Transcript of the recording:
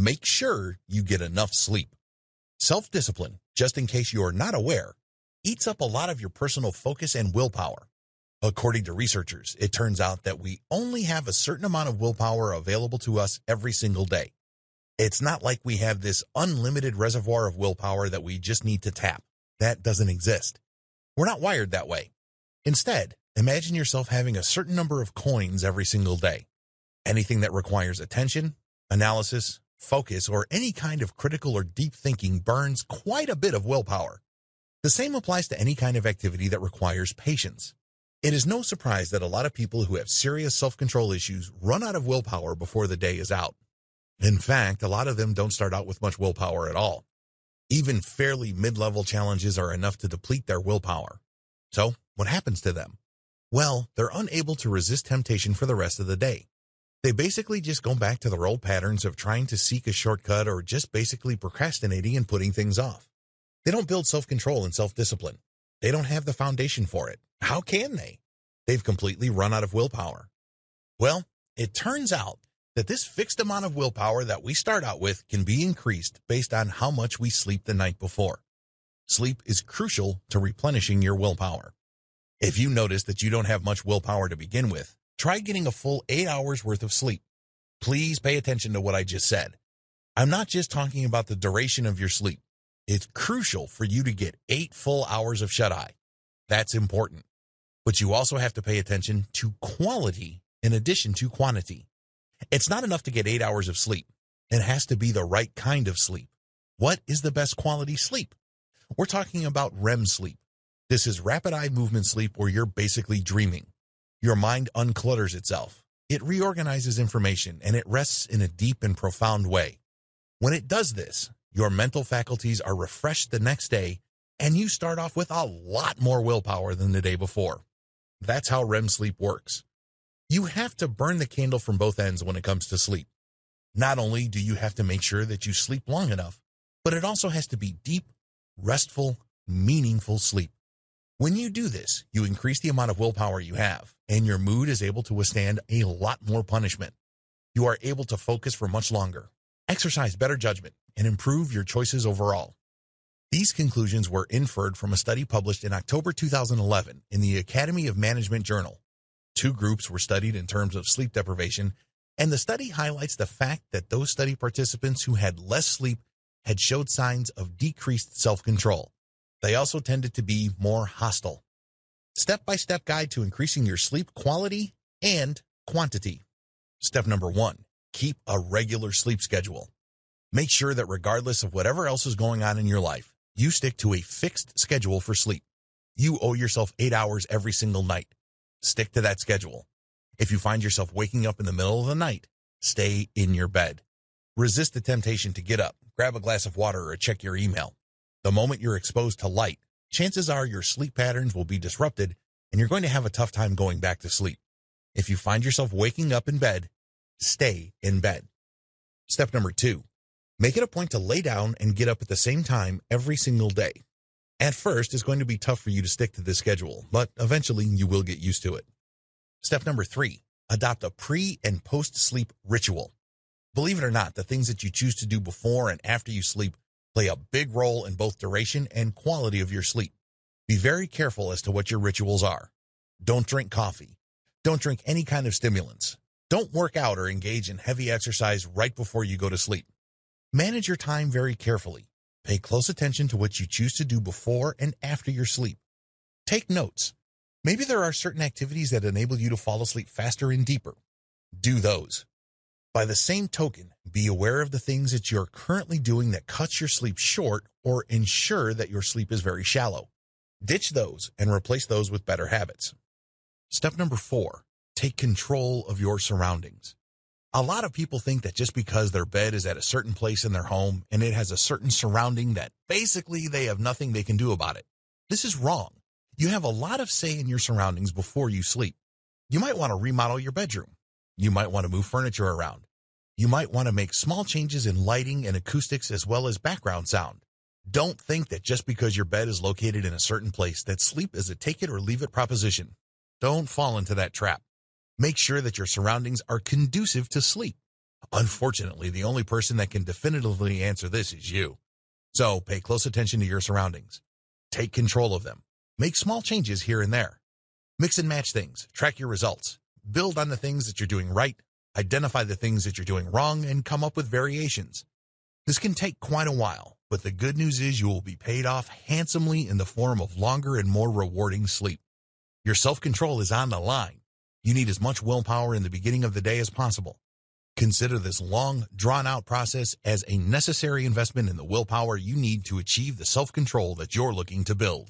Make sure you get enough sleep. Self-discipline, just in case you are not aware, eats up a lot of your personal focus and willpower. According to researchers, it turns out that we only have a certain amount of willpower available to us every single day. It's not like we have this unlimited reservoir of willpower that we just need to tap. That doesn't exist. We're not wired that way. Instead, imagine yourself having a certain number of coins every single day. Anything that requires attention, analysis, focus, or any kind of critical or deep thinking burns quite a bit of willpower. The same applies to any kind of activity that requires patience. It is no surprise that a lot of people who have serious self-control issues run out of willpower before the day is out. In fact, a lot of them don't start out with much willpower at all. Even fairly mid-level challenges are enough to deplete their willpower. So, what happens to them? Well, they're unable to resist temptation for the rest of the day. They basically just go back to their old patterns of trying to seek a shortcut or just basically procrastinating and putting things off. They don't build self-control and self-discipline. They don't have the foundation for it. How can they? They've completely run out of willpower. Well, it turns out that this fixed amount of willpower that we start out with can be increased based on how much we sleep the night before. Sleep is crucial to replenishing your willpower. If you notice that you don't have much willpower to begin with, try getting a full eight hours worth of sleep. Please pay attention to what I just said. I'm not just talking about the duration of your sleep. It's crucial for you to get eight full hours of shut-eye. That's important. But you also have to pay attention to quality in addition to quantity. It's not enough to get eight hours of sleep. It has to be the right kind of sleep. What is the best quality sleep? We're talking about REM sleep. This is rapid eye movement sleep where you're basically dreaming. Your mind unclutters itself. It reorganizes information and it rests in a deep and profound way. When it does this, your mental faculties are refreshed the next day and you start off with a lot more willpower than the day before. That's how REM sleep works. You have to burn the candle from both ends when it comes to sleep. Not only do you have to make sure that you sleep long enough, but it also has to be deep, restful, meaningful sleep. When you do this, you increase the amount of willpower you have, and your mood is able to withstand a lot more punishment. You are able to focus for much longer, exercise better judgment, and improve your choices overall. These conclusions were inferred from a study published in October 2011 in the Academy of Management Journal. Two groups were studied in terms of sleep deprivation, and the study highlights the fact that those study participants who had less sleep had showed signs of decreased self-control. They also tended to be more hostile. Step-by-step guide to increasing your sleep quality and quantity. Step number one, keep a regular sleep schedule. Make sure that regardless of whatever else is going on in your life, you stick to a fixed schedule for sleep. You owe yourself eight hours every single night. Stick to that schedule. If you find yourself waking up in the middle of the night, stay in your bed. Resist the temptation to get up, grab a glass of water, or check your email. The moment you're exposed to light, chances are your sleep patterns will be disrupted and you're going to have a tough time going back to sleep. If you find yourself waking up in bed, stay in bed. Step number two, make it a point to lay down and get up at the same time every single day. At first, it's going to be tough for you to stick to this schedule, but eventually you will get used to it. Step number three, adopt a pre and post sleep ritual. Believe it or not, the things that you choose to do before and after you sleep play a big role in both duration and quality of your sleep. Be very careful as to what your rituals are. Don't drink coffee. Don't drink any kind of stimulants. Don't work out or engage in heavy exercise right before you go to sleep. Manage your time very carefully. Pay close attention to what you choose to do before and after your sleep. Take notes. Maybe there are certain activities that enable you to fall asleep faster and deeper. Do those. By the same token, be aware of the things that you're currently doing that cuts your sleep short or ensure that your sleep is very shallow. Ditch those and replace those with better habits. Step number four, take control of your surroundings. A lot of people think that just because their bed is at a certain place in their home and it has a certain surrounding that basically they have nothing they can do about it. This is wrong. You have a lot of say in your surroundings before you sleep. You might want to remodel your bedroom. You might want to move furniture around. You might want to make small changes in lighting and acoustics as well as background sound. Don't think that just because your bed is located in a certain place that sleep is a take it or leave it proposition. Don't fall into that trap. Make sure that your surroundings are conducive to sleep. Unfortunately, the only person that can definitively answer this is you. So pay close attention to your surroundings. Take control of them. Make small changes here and there. Mix and match things. Track your results. Build on the things that you're doing right. Identify the things that you're doing wrong and come up with variations. This can take quite a while, but the good news is you will be paid off handsomely in the form of longer and more rewarding sleep. Your self-control is on the line. You need as much willpower in the beginning of the day as possible. Consider this long, drawn-out process as a necessary investment in the willpower you need to achieve the self-control that you're looking to build.